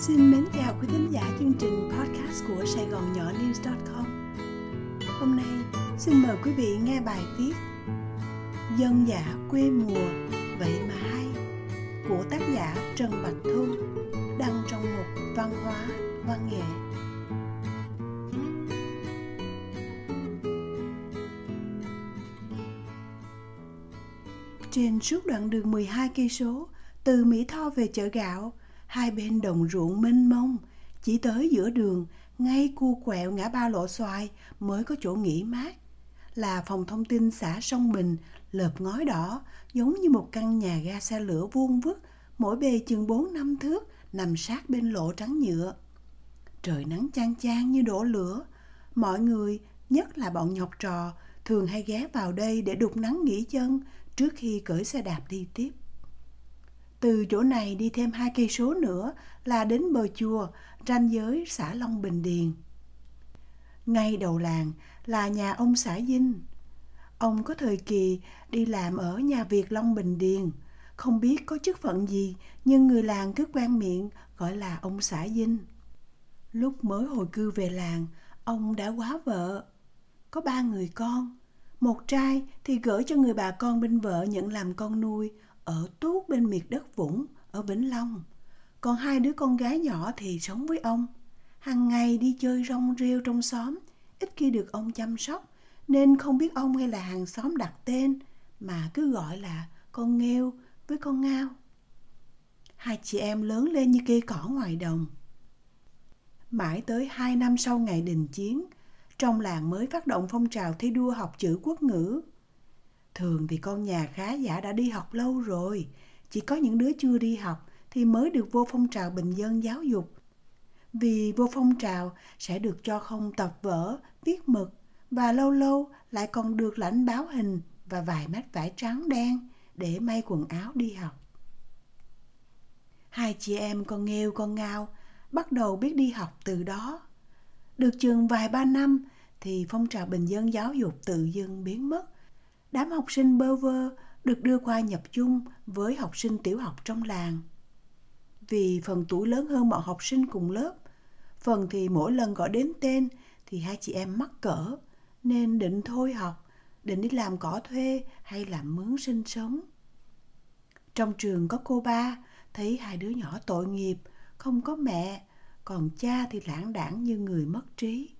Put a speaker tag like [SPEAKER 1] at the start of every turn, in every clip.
[SPEAKER 1] Xin mến chào quý thính giả chương trình podcast của Sài Gòn Nhỏ News.com Hôm nay, xin mời quý vị nghe bài viết Dân dạ quê mùa, vậy mà hay, của tác giả Trần Bạch Thu, đăng trong mục Văn hóa, Văn nghệ. Trên suốt đoạn đường 12 cây số, từ Mỹ Tho về chợ gạo hai bên đồng ruộng mênh mông, chỉ tới giữa đường, ngay cu quẹo ngã ba lộ xoài mới có chỗ nghỉ mát. Là phòng thông tin xã sông bình, lợp ngói đỏ, giống như một căn nhà ga xe lửa vuông vức, mỗi bề chừng bốn năm thước, nằm sát bên lộ trắng nhựa. Trời nắng chang chang như đổ lửa. Mọi người, nhất là bọn nhọc trò, thường hay ghé vào đây để đục nắng nghỉ chân trước khi cởi xe đạp đi tiếp từ chỗ này đi thêm hai cây số nữa là đến bờ chùa, ranh giới xã Long Bình Điền. Ngay đầu làng là nhà ông xã Dinh. Ông có thời kỳ đi làm ở nhà Việt Long Bình Điền, không biết có chức phận gì nhưng người làng cứ quen miệng gọi là ông xã Dinh. Lúc mới hồi cư về làng, ông đã quá vợ. Có ba người con, một trai thì gửi cho người bà con bên vợ nhận làm con nuôi, ở tuốt bên miệt đất Vũng ở Vĩnh Long. Còn hai đứa con gái nhỏ thì sống với ông. Hàng ngày đi chơi rong rêu trong xóm, ít khi được ông chăm sóc, nên không biết ông hay là hàng xóm đặt tên, mà cứ gọi là con nghêu với con ngao. Hai chị em lớn lên như cây cỏ ngoài đồng. Mãi tới hai năm sau ngày đình chiến, trong làng mới phát động phong trào thi đua học chữ quốc ngữ Thường thì con nhà khá giả đã đi học lâu rồi, chỉ có những đứa chưa đi học thì mới được vô phong trào bình dân giáo dục. Vì vô phong trào sẽ được cho không tập vở, viết mực và lâu lâu lại còn được lãnh báo hình và vài mét vải trắng đen để may quần áo đi học. Hai chị em con nghêu con ngao bắt đầu biết đi học từ đó. Được chừng vài ba năm thì phong trào bình dân giáo dục tự dưng biến mất đám học sinh bơ vơ được đưa qua nhập chung với học sinh tiểu học trong làng. Vì phần tuổi lớn hơn bọn học sinh cùng lớp, phần thì mỗi lần gọi đến tên thì hai chị em mắc cỡ, nên định thôi học, định đi làm cỏ thuê hay làm mướn sinh sống. Trong trường có cô ba, thấy hai đứa nhỏ tội nghiệp, không có mẹ, còn cha thì lãng đảng như người mất trí.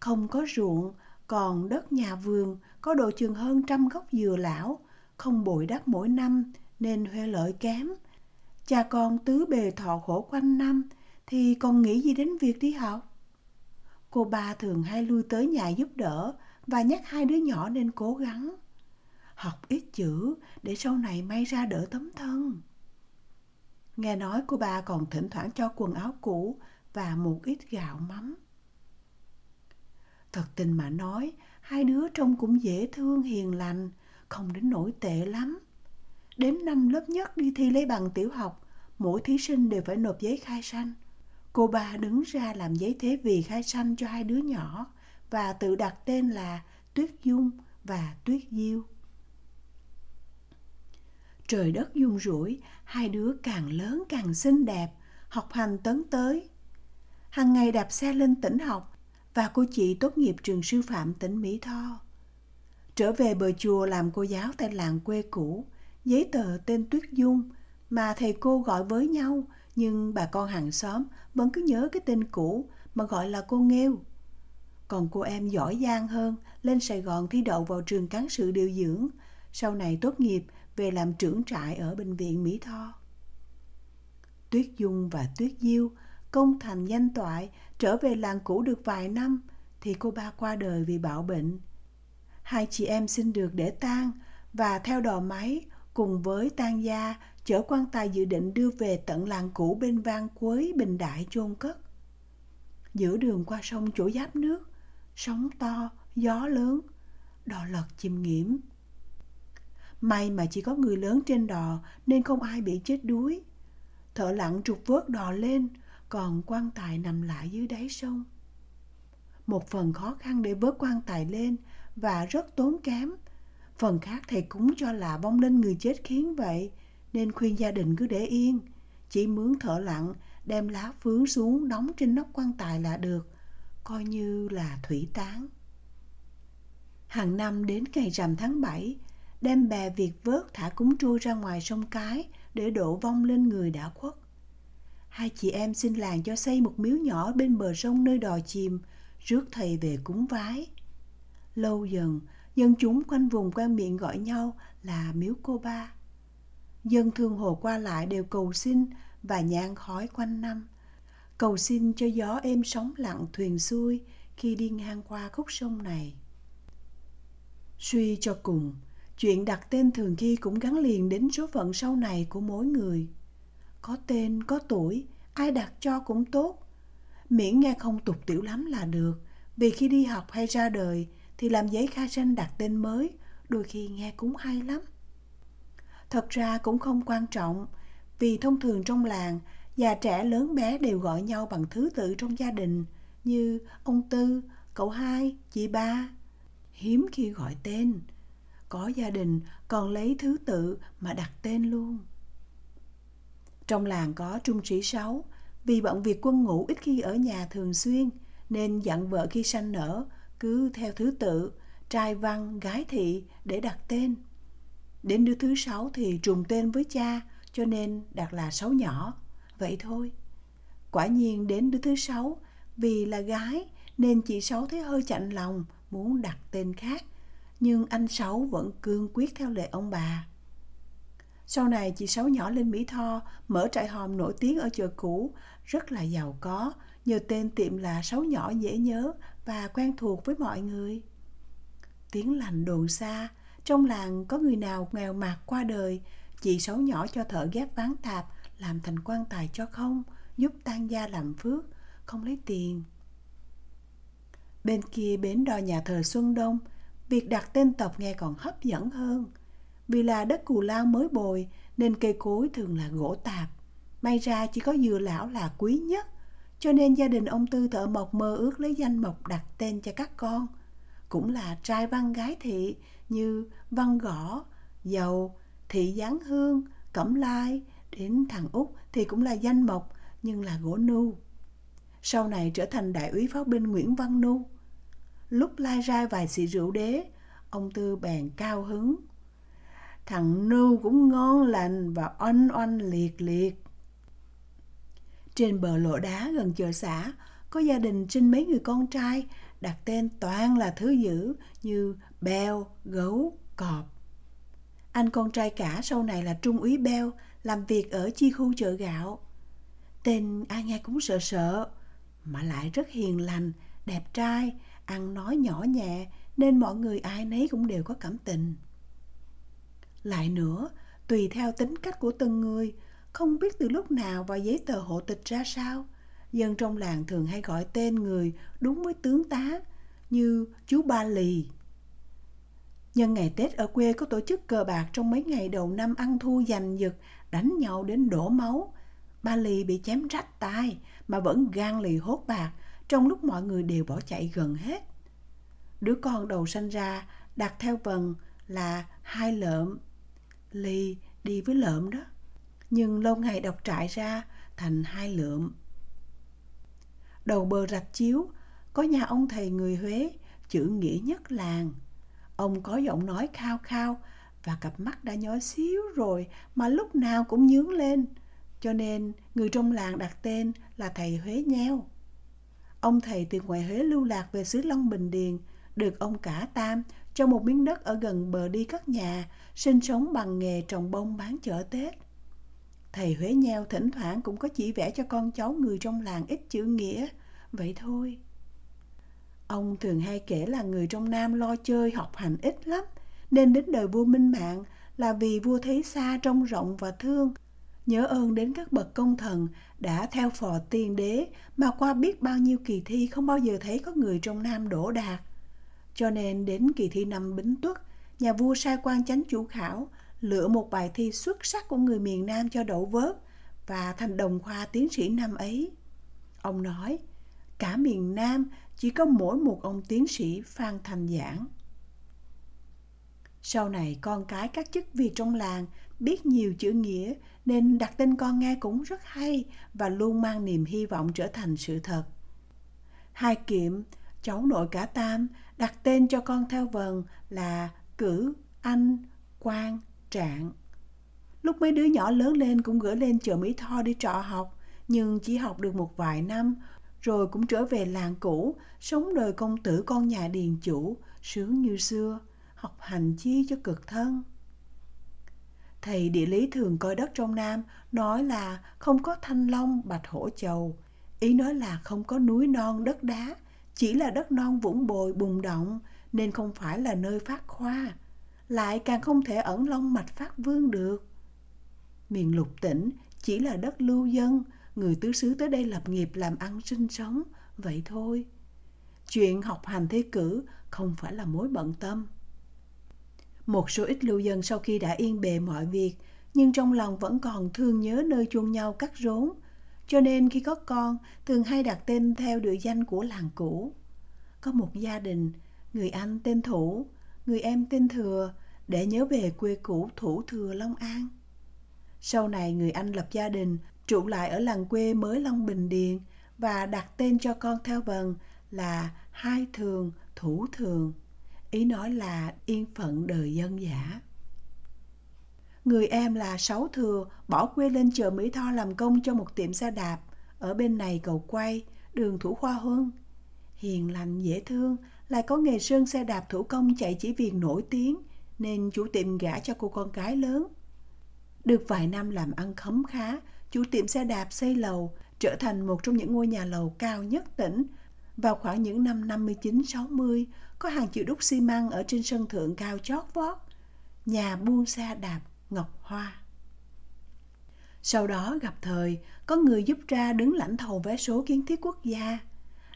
[SPEAKER 1] Không có ruộng, còn đất nhà vườn có độ chừng hơn trăm gốc dừa lão, không bội đắp mỗi năm nên huê lợi kém. Cha con tứ bề thọ khổ quanh năm thì còn nghĩ gì đến việc đi học? Cô ba thường hay lui tới nhà giúp đỡ và nhắc hai đứa nhỏ nên cố gắng. Học ít chữ để sau này may ra đỡ tấm thân. Nghe nói cô ba còn thỉnh thoảng cho quần áo cũ và một ít gạo mắm. Thật tình mà nói, hai đứa trông cũng dễ thương hiền lành, không đến nổi tệ lắm. Đến năm lớp nhất đi thi lấy bằng tiểu học, mỗi thí sinh đều phải nộp giấy khai sanh. Cô ba đứng ra làm giấy thế vì khai sanh cho hai đứa nhỏ và tự đặt tên là Tuyết Dung và Tuyết Diêu. Trời đất dung rủi, hai đứa càng lớn càng xinh đẹp, học hành tấn tới. Hằng ngày đạp xe lên tỉnh học, và cô chị tốt nghiệp trường sư phạm tỉnh Mỹ Tho. Trở về bờ chùa làm cô giáo tại làng quê cũ, giấy tờ tên Tuyết Dung mà thầy cô gọi với nhau nhưng bà con hàng xóm vẫn cứ nhớ cái tên cũ mà gọi là cô Nghêu. Còn cô em giỏi giang hơn lên Sài Gòn thi đậu vào trường cán sự điều dưỡng, sau này tốt nghiệp về làm trưởng trại ở bệnh viện Mỹ Tho. Tuyết Dung và Tuyết Diêu công thành danh toại trở về làng cũ được vài năm thì cô ba qua đời vì bạo bệnh. Hai chị em xin được để tang và theo đò máy cùng với tang gia chở quan tài dự định đưa về tận làng cũ bên vang quới bình đại chôn cất. Giữa đường qua sông chỗ giáp nước, sóng to, gió lớn, đò lật chìm nghiễm. May mà chỉ có người lớn trên đò nên không ai bị chết đuối. Thợ lặn trục vớt đò lên, còn quan tài nằm lại dưới đáy sông. Một phần khó khăn để vớt quan tài lên và rất tốn kém. Phần khác thầy cúng cho là vong linh người chết khiến vậy, nên khuyên gia đình cứ để yên. chỉ mướn thợ lặng đem lá phướng xuống đóng trên nóc quan tài là được, coi như là thủy tán. Hàng năm đến ngày rằm tháng 7, đem bè việc vớt thả cúng trôi ra ngoài sông Cái để đổ vong lên người đã khuất. Hai chị em xin làng cho xây một miếu nhỏ bên bờ sông nơi đò chìm, rước thầy về cúng vái. Lâu dần, dân chúng quanh vùng quen miệng gọi nhau là miếu cô ba. Dân thương hồ qua lại đều cầu xin và nhang khói quanh năm. Cầu xin cho gió êm sóng lặng thuyền xuôi khi đi ngang qua khúc sông này. Suy cho cùng, chuyện đặt tên thường khi cũng gắn liền đến số phận sau này của mỗi người. Có tên, có tuổi, ai đặt cho cũng tốt. Miễn nghe không tục tiểu lắm là được, vì khi đi học hay ra đời thì làm giấy khai sinh đặt tên mới, đôi khi nghe cũng hay lắm. Thật ra cũng không quan trọng, vì thông thường trong làng, già trẻ lớn bé đều gọi nhau bằng thứ tự trong gia đình, như ông Tư, cậu hai, chị ba. Hiếm khi gọi tên, có gia đình còn lấy thứ tự mà đặt tên luôn. Trong làng có trung sĩ sáu, vì bận việc quân ngũ ít khi ở nhà thường xuyên, nên dặn vợ khi sanh nở cứ theo thứ tự, trai văn, gái thị để đặt tên. Đến đứa thứ sáu thì trùng tên với cha, cho nên đặt là sáu nhỏ. Vậy thôi. Quả nhiên đến đứa thứ sáu, vì là gái nên chị Sáu thấy hơi chạnh lòng, muốn đặt tên khác. Nhưng anh Sáu vẫn cương quyết theo lệ ông bà. Sau này chị Sáu nhỏ lên Mỹ Tho, mở trại hòm nổi tiếng ở chợ cũ, rất là giàu có, nhờ tên tiệm là Sáu nhỏ dễ nhớ và quen thuộc với mọi người. Tiếng lành đồn xa, trong làng có người nào nghèo mạt qua đời, chị Sáu nhỏ cho thợ ghép ván tạp làm thành quan tài cho không, giúp tan gia làm phước, không lấy tiền. Bên kia bến đò nhà thờ Xuân Đông, việc đặt tên tộc nghe còn hấp dẫn hơn. Vì là đất cù lao mới bồi nên cây cối thường là gỗ tạp. May ra chỉ có dừa lão là quý nhất. Cho nên gia đình ông Tư thợ mộc mơ ước lấy danh mộc đặt tên cho các con. Cũng là trai văn gái thị như văn gõ, dầu, thị giáng hương, cẩm lai, đến thằng út thì cũng là danh mộc nhưng là gỗ nu. Sau này trở thành đại úy pháo binh Nguyễn Văn Nu. Lúc lai ra vài xị rượu đế, ông Tư bèn cao hứng. Thằng Nu cũng ngon lành và oanh oanh liệt liệt. Trên bờ lộ đá gần chợ xã, có gia đình sinh mấy người con trai đặt tên toàn là thứ dữ như beo, gấu, cọp. Anh con trai cả sau này là trung úy beo, làm việc ở chi khu chợ gạo. Tên ai nghe cũng sợ sợ, mà lại rất hiền lành, đẹp trai, ăn nói nhỏ nhẹ nên mọi người ai nấy cũng đều có cảm tình. Lại nữa, tùy theo tính cách của từng người, không biết từ lúc nào và giấy tờ hộ tịch ra sao, dân trong làng thường hay gọi tên người đúng với tướng tá như chú Ba Lì. Nhân ngày Tết ở quê có tổ chức cờ bạc trong mấy ngày đầu năm ăn thu giành giật, đánh nhau đến đổ máu. Ba Lì bị chém rách tai mà vẫn gan lì hốt bạc trong lúc mọi người đều bỏ chạy gần hết. Đứa con đầu sanh ra đặt theo vần là hai lợm ly đi với lợm đó. Nhưng lâu ngày đọc trại ra thành hai lượm. Đầu bờ rạch chiếu có nhà ông thầy người Huế chữ nghĩa nhất làng. Ông có giọng nói khao khao và cặp mắt đã nhói xíu rồi mà lúc nào cũng nhướng lên. Cho nên người trong làng đặt tên là thầy Huế Nheo. Ông thầy từ ngoài Huế lưu lạc về xứ Long Bình Điền, được ông cả Tam cho một miếng đất ở gần bờ đi cất nhà, sinh sống bằng nghề trồng bông bán chợ Tết. Thầy Huế Nheo thỉnh thoảng cũng có chỉ vẽ cho con cháu người trong làng ít chữ nghĩa, vậy thôi. Ông thường hay kể là người trong Nam lo chơi học hành ít lắm, nên đến đời vua Minh Mạng là vì vua thấy xa trông rộng và thương, nhớ ơn đến các bậc công thần đã theo phò tiên đế mà qua biết bao nhiêu kỳ thi không bao giờ thấy có người trong Nam đổ đạt. Cho nên đến kỳ thi năm Bính Tuất, nhà vua sai quan chánh chủ khảo lựa một bài thi xuất sắc của người miền Nam cho đậu vớt và thành đồng khoa tiến sĩ năm ấy. Ông nói, cả miền Nam chỉ có mỗi một ông tiến sĩ Phan Thành Giảng. Sau này con cái các chức vị trong làng biết nhiều chữ nghĩa nên đặt tên con nghe cũng rất hay và luôn mang niềm hy vọng trở thành sự thật. Hai Kiệm, cháu nội cả Tam, đặt tên cho con theo vần là Cử, Anh, Quang, Trạng. Lúc mấy đứa nhỏ lớn lên cũng gửi lên chợ Mỹ Tho đi trọ học, nhưng chỉ học được một vài năm, rồi cũng trở về làng cũ, sống đời công tử con nhà điền chủ, sướng như xưa, học hành chi cho cực thân. Thầy địa lý thường coi đất trong Nam nói là không có thanh long bạch hổ chầu. Ý nói là không có núi non đất đá, chỉ là đất non vũng bồi bùng động nên không phải là nơi phát khoa. Lại càng không thể ẩn long mạch phát vương được. Miền lục tỉnh chỉ là đất lưu dân, người tứ xứ tới đây lập nghiệp làm ăn sinh sống, vậy thôi. Chuyện học hành thế cử không phải là mối bận tâm. Một số ít lưu dân sau khi đã yên bề mọi việc, nhưng trong lòng vẫn còn thương nhớ nơi chuông nhau cắt rốn. Cho nên khi có con, thường hay đặt tên theo địa danh của làng cũ. Có một gia đình, người anh tên Thủ, người em tên Thừa, để nhớ về quê cũ Thủ Thừa Long An. Sau này người anh lập gia đình, trụ lại ở làng quê mới Long Bình Điền và đặt tên cho con theo vần là Hai Thường, Thủ Thường ý nói là yên phận đời dân giả. Người em là Sáu Thừa bỏ quê lên chợ Mỹ Tho làm công cho một tiệm xe đạp ở bên này cầu quay, đường Thủ Khoa Huân. Hiền lành dễ thương, lại có nghề sơn xe đạp thủ công chạy chỉ viền nổi tiếng, nên chủ tiệm gả cho cô con gái lớn. Được vài năm làm ăn khấm khá, chủ tiệm xe đạp xây lầu, trở thành một trong những ngôi nhà lầu cao nhất tỉnh. Vào khoảng những năm 59-60, có hàng triệu đúc xi măng ở trên sân thượng cao chót vót. Nhà buôn xe đạp Ngọc Hoa. Sau đó gặp thời, có người giúp ra đứng lãnh thầu vé số kiến thiết quốc gia.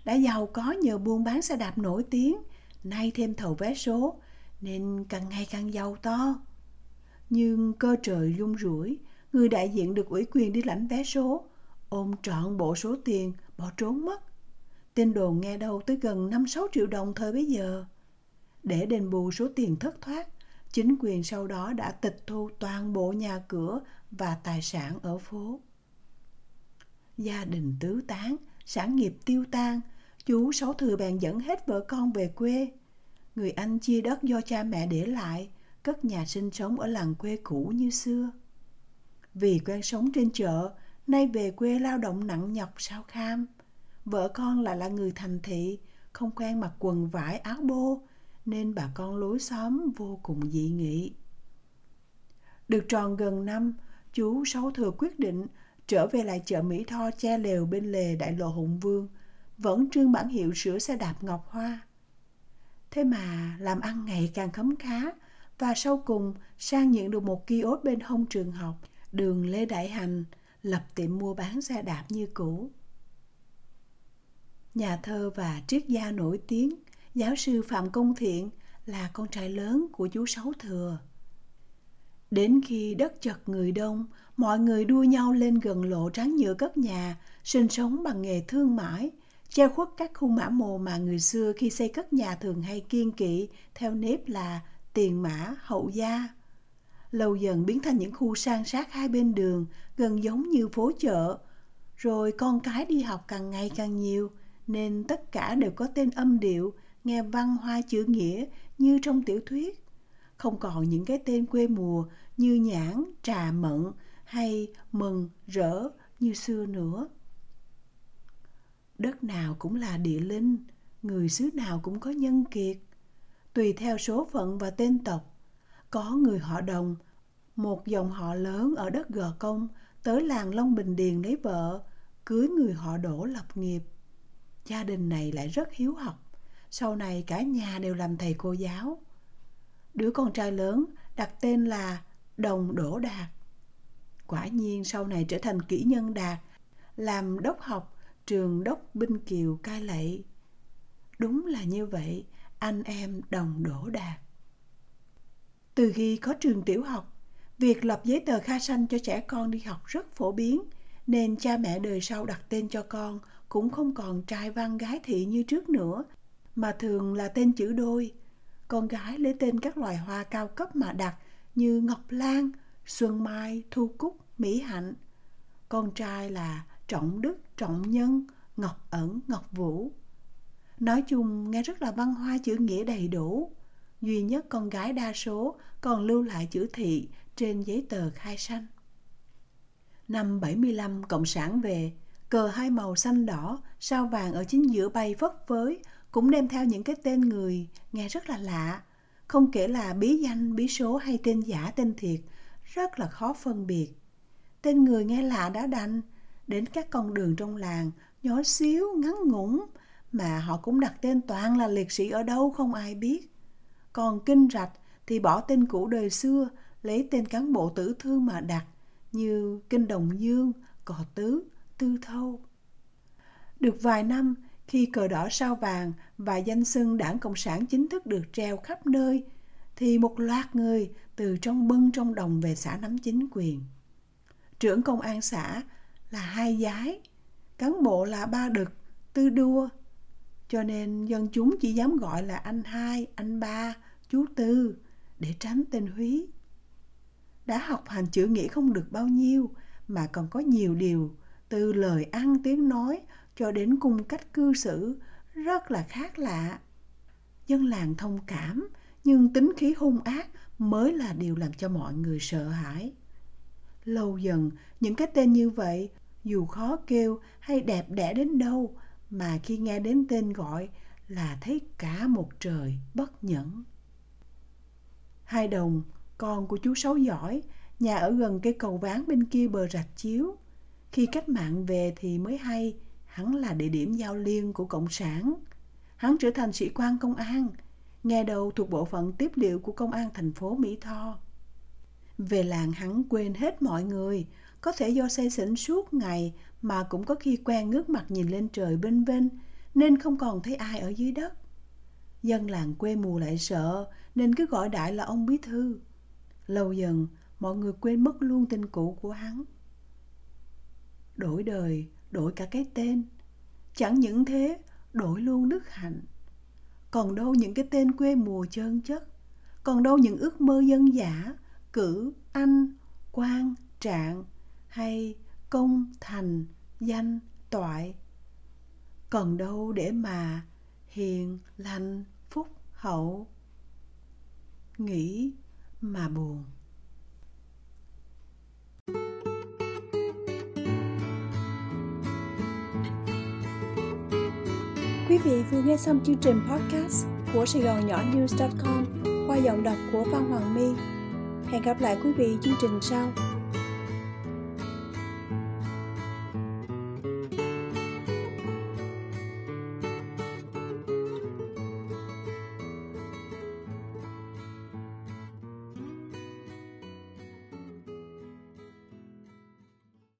[SPEAKER 1] Đã giàu có nhờ buôn bán xe đạp nổi tiếng, nay thêm thầu vé số, nên càng ngày càng giàu to. Nhưng cơ trời rung rủi, người đại diện được ủy quyền đi lãnh vé số, ôm trọn bộ số tiền, bỏ trốn mất. Tin đồn nghe đâu tới gần 5-6 triệu đồng thời bấy giờ. Để đền bù số tiền thất thoát, chính quyền sau đó đã tịch thu toàn bộ nhà cửa và tài sản ở phố. Gia đình tứ tán, sản nghiệp tiêu tan, chú Sáu Thừa bèn dẫn hết vợ con về quê. Người anh chia đất do cha mẹ để lại, cất nhà sinh sống ở làng quê cũ như xưa. Vì quen sống trên chợ, nay về quê lao động nặng nhọc sao kham vợ con lại là người thành thị, không quen mặc quần vải áo bô, nên bà con lối xóm vô cùng dị nghị. Được tròn gần năm, chú Sáu Thừa quyết định trở về lại chợ Mỹ Tho che lều bên lề đại lộ Hùng Vương, vẫn trương bản hiệu sửa xe đạp Ngọc Hoa. Thế mà làm ăn ngày càng khấm khá và sau cùng sang nhận được một kiosk bên hông trường học, đường Lê Đại Hành, lập tiệm mua bán xe đạp như cũ nhà thơ và triết gia nổi tiếng, giáo sư Phạm Công Thiện là con trai lớn của chú Sáu Thừa. Đến khi đất chật người đông, mọi người đua nhau lên gần lộ trắng nhựa cất nhà, sinh sống bằng nghề thương mãi, che khuất các khu mã mồ mà người xưa khi xây cất nhà thường hay kiên kỵ theo nếp là tiền mã hậu gia. Lâu dần biến thành những khu san sát hai bên đường, gần giống như phố chợ. Rồi con cái đi học càng ngày càng nhiều, nên tất cả đều có tên âm điệu, nghe văn hoa chữ nghĩa như trong tiểu thuyết. Không còn những cái tên quê mùa như nhãn, trà mận hay mừng, rỡ như xưa nữa. Đất nào cũng là địa linh, người xứ nào cũng có nhân kiệt. Tùy theo số phận và tên tộc, có người họ đồng, một dòng họ lớn ở đất Gò Công tới làng Long Bình Điền lấy vợ, cưới người họ đổ lập nghiệp gia đình này lại rất hiếu học. Sau này cả nhà đều làm thầy cô giáo. Đứa con trai lớn đặt tên là Đồng Đỗ Đạt. Quả nhiên sau này trở thành kỹ nhân đạt, làm đốc học trường đốc Binh Kiều Cai Lệ. Đúng là như vậy, anh em Đồng Đỗ Đạt. Từ khi có trường tiểu học, việc lập giấy tờ khai sanh cho trẻ con đi học rất phổ biến, nên cha mẹ đời sau đặt tên cho con cũng không còn trai văn gái thị như trước nữa, mà thường là tên chữ đôi. con gái lấy tên các loài hoa cao cấp mà đặt như ngọc lan, xuân mai, thu cúc, mỹ hạnh. Con trai là trọng đức, trọng nhân, ngọc ẩn, ngọc vũ. Nói chung nghe rất là văn hoa chữ nghĩa đầy đủ. Duy nhất con gái đa số còn lưu lại chữ thị trên giấy tờ khai sanh. Năm 75 Cộng sản về, cờ hai màu xanh đỏ, sao vàng ở chính giữa bay phất phới, cũng đem theo những cái tên người nghe rất là lạ. Không kể là bí danh, bí số hay tên giả, tên thiệt, rất là khó phân biệt. Tên người nghe lạ đã đành, đến các con đường trong làng, nhỏ xíu, ngắn ngủn, mà họ cũng đặt tên toàn là liệt sĩ ở đâu không ai biết. Còn kinh rạch thì bỏ tên cũ đời xưa, lấy tên cán bộ tử thương mà đặt, như Kinh Đồng Dương, Cò Tứ, Tư Thâu. Được vài năm, khi cờ đỏ sao vàng và danh xưng đảng Cộng sản chính thức được treo khắp nơi, thì một loạt người từ trong bưng trong đồng về xã nắm chính quyền. Trưởng công an xã là hai giái, cán bộ là ba đực, tư đua. Cho nên dân chúng chỉ dám gọi là anh hai, anh ba, chú tư để tránh tên húy. Đã học hành chữ nghĩa không được bao nhiêu mà còn có nhiều điều từ lời ăn tiếng nói cho đến cung cách cư xử rất là khác lạ. Dân làng thông cảm nhưng tính khí hung ác mới là điều làm cho mọi người sợ hãi. Lâu dần, những cái tên như vậy dù khó kêu hay đẹp đẽ đến đâu mà khi nghe đến tên gọi là thấy cả một trời bất nhẫn. Hai đồng, con của chú Sáu giỏi, nhà ở gần cây cầu ván bên kia bờ rạch chiếu. Khi cách mạng về thì mới hay, hắn là địa điểm giao liên của Cộng sản. Hắn trở thành sĩ quan công an, nghe đầu thuộc bộ phận tiếp liệu của công an thành phố Mỹ Tho. Về làng hắn quên hết mọi người, có thể do say xỉn suốt ngày mà cũng có khi quen ngước mặt nhìn lên trời bên bên, nên không còn thấy ai ở dưới đất. Dân làng quê mùa lại sợ, nên cứ gọi đại là ông bí thư. Lâu dần, mọi người quên mất luôn tên cũ của hắn. Đổi đời, đổi cả cái tên. Chẳng những thế, đổi luôn đức hạnh. Còn đâu những cái tên quê mùa trơn chất, còn đâu những ước mơ dân giả, cử, anh, quan, trạng hay công, thành, danh, toại. Còn đâu để mà hiền, lành, phúc, hậu. Nghĩ mà buồn.
[SPEAKER 2] Quý vị vừa nghe xong chương trình podcast của Sài Gòn Nhỏ News.com qua giọng đọc của Phan Hoàng My. Hẹn gặp lại quý vị chương trình sau.